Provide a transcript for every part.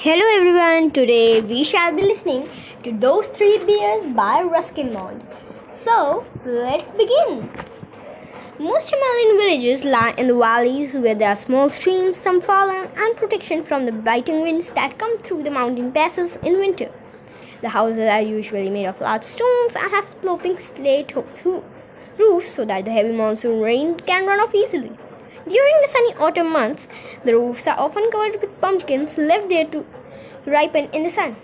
Hello everyone, today we shall be listening to Those Three Bears by Ruskin Bond. So, let's begin. Most Himalayan villages lie in the valleys where there are small streams, some fallen, and protection from the biting winds that come through the mountain passes in winter. The houses are usually made of large stones and have sloping slate roofs so that the heavy monsoon rain can run off easily. During the sunny autumn months, the roofs are often covered with pumpkins left there to ripen in the sun.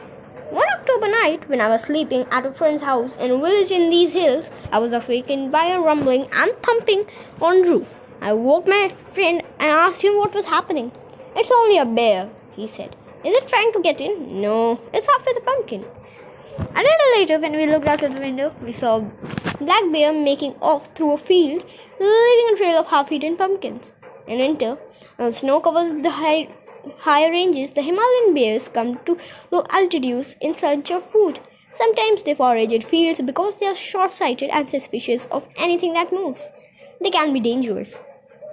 One October night, when I was sleeping at a friend's house in a village in these hills, I was awakened by a rumbling and thumping on the roof. I woke my friend and asked him what was happening. It's only a bear, he said. Is it trying to get in? No, it's after the pumpkin. A little later, when we looked out of the window, we saw black bear making off through a field, leaving a trail of half-eaten pumpkins. In winter, when snow covers the high, higher ranges, the Himalayan bears come to low altitudes in search of food. Sometimes they forage in fields because they are short-sighted and suspicious of anything that moves. They can be dangerous.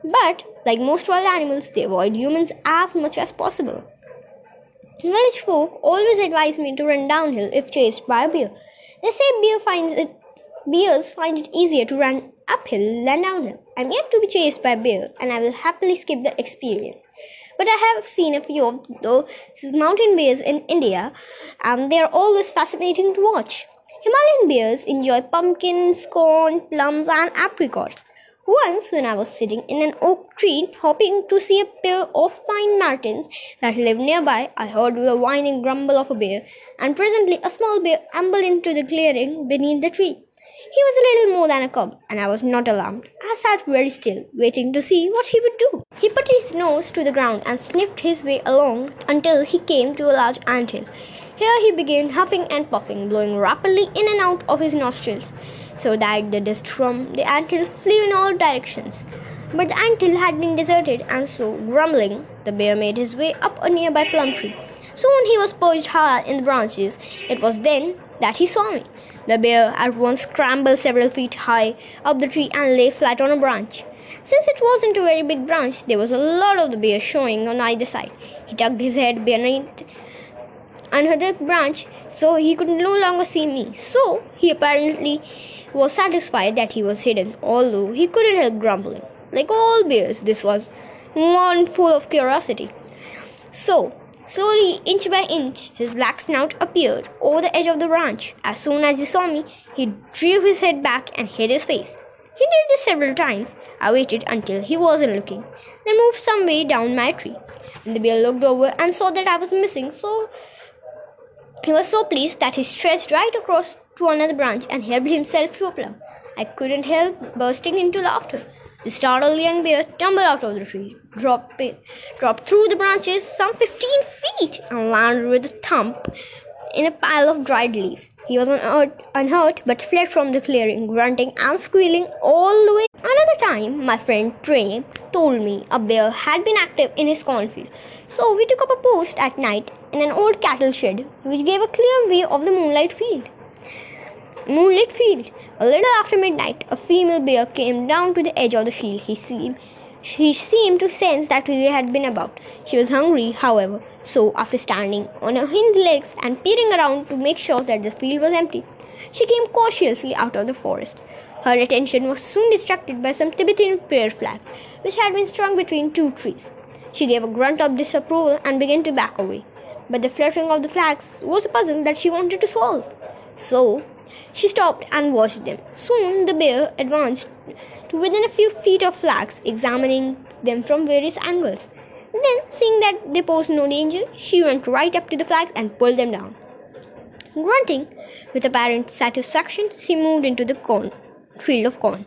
But, like most wild animals, they avoid humans as much as possible. Village folk always advise me to run downhill if chased by a bear. They say bear finds it, bears find it easier to run uphill than downhill. I'm yet to be chased by a bear, and I will happily skip the experience. But I have seen a few of those mountain bears in India, and they are always fascinating to watch. Himalayan bears enjoy pumpkins, corn, plums, and apricots. Once, when I was sitting in an oak tree, hoping to see a pair of pine martens that lived nearby, I heard the whining grumble of a bear, and presently a small bear ambled into the clearing beneath the tree. He was a little more than a cub, and I was not alarmed. I sat very still, waiting to see what he would do. He put his nose to the ground and sniffed his way along until he came to a large anthill. Here he began huffing and puffing, blowing rapidly in and out of his nostrils so that the dust from the anthill flew in all directions. But the anthill had been deserted, and so, grumbling, the bear made his way up a nearby plum tree. Soon he was perched high in the branches. It was then that he saw me. The bear at once scrambled several feet high up the tree and lay flat on a branch. Since it wasn't a very big branch, there was a lot of the bear showing on either side. He tucked his head beneath another branch so he could no longer see me. So he apparently was satisfied that he was hidden, although he couldn't help grumbling. Like all bears, this was one full of curiosity. So, slowly, inch by inch, his black snout appeared over the edge of the branch. As soon as he saw me, he drew his head back and hid his face. He did this several times. I waited until he wasn't looking, then moved some way down my tree. And the bear looked over and saw that I was missing, so he was so pleased that he stretched right across to another branch and helped himself to a plum. I couldn't help bursting into laughter. The startled young bear tumbled out of the tree, dropped, dropped through the branches some fifteen feet, and landed with a thump in a pile of dried leaves. He was unhurt, unhurt but fled from the clearing, grunting and squealing all the way. Another time, my friend Trey told me a bear had been active in his cornfield. So we took up a post at night in an old cattle shed, which gave a clear view of the moonlight field. Moonlit field. A little after midnight, a female bear came down to the edge of the field. He seemed, she seemed to sense that we had been about. She was hungry, however, so after standing on her hind legs and peering around to make sure that the field was empty, she came cautiously out of the forest. Her attention was soon distracted by some Tibetan prayer flags, which had been strung between two trees. She gave a grunt of disapproval and began to back away but the fluttering of the flags was a puzzle that she wanted to solve. So she stopped and watched them. Soon the bear advanced to within a few feet of flags, examining them from various angles. Then, seeing that they posed no danger, she went right up to the flags and pulled them down. Grunting with apparent satisfaction, she moved into the corn, field of corn.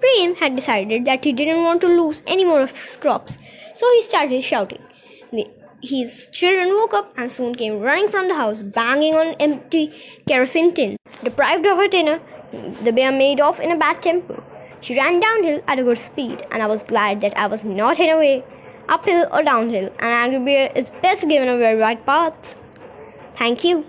Prem had decided that he didn't want to lose any more of his crops, so he started shouting. The his children woke up and soon came running from the house, banging on empty kerosene tin. Deprived of her dinner, the bear made off in a bad temper. She ran downhill at a good speed, and I was glad that I was not in a way, uphill or downhill. An angry bear is best given a very wide path. Thank you.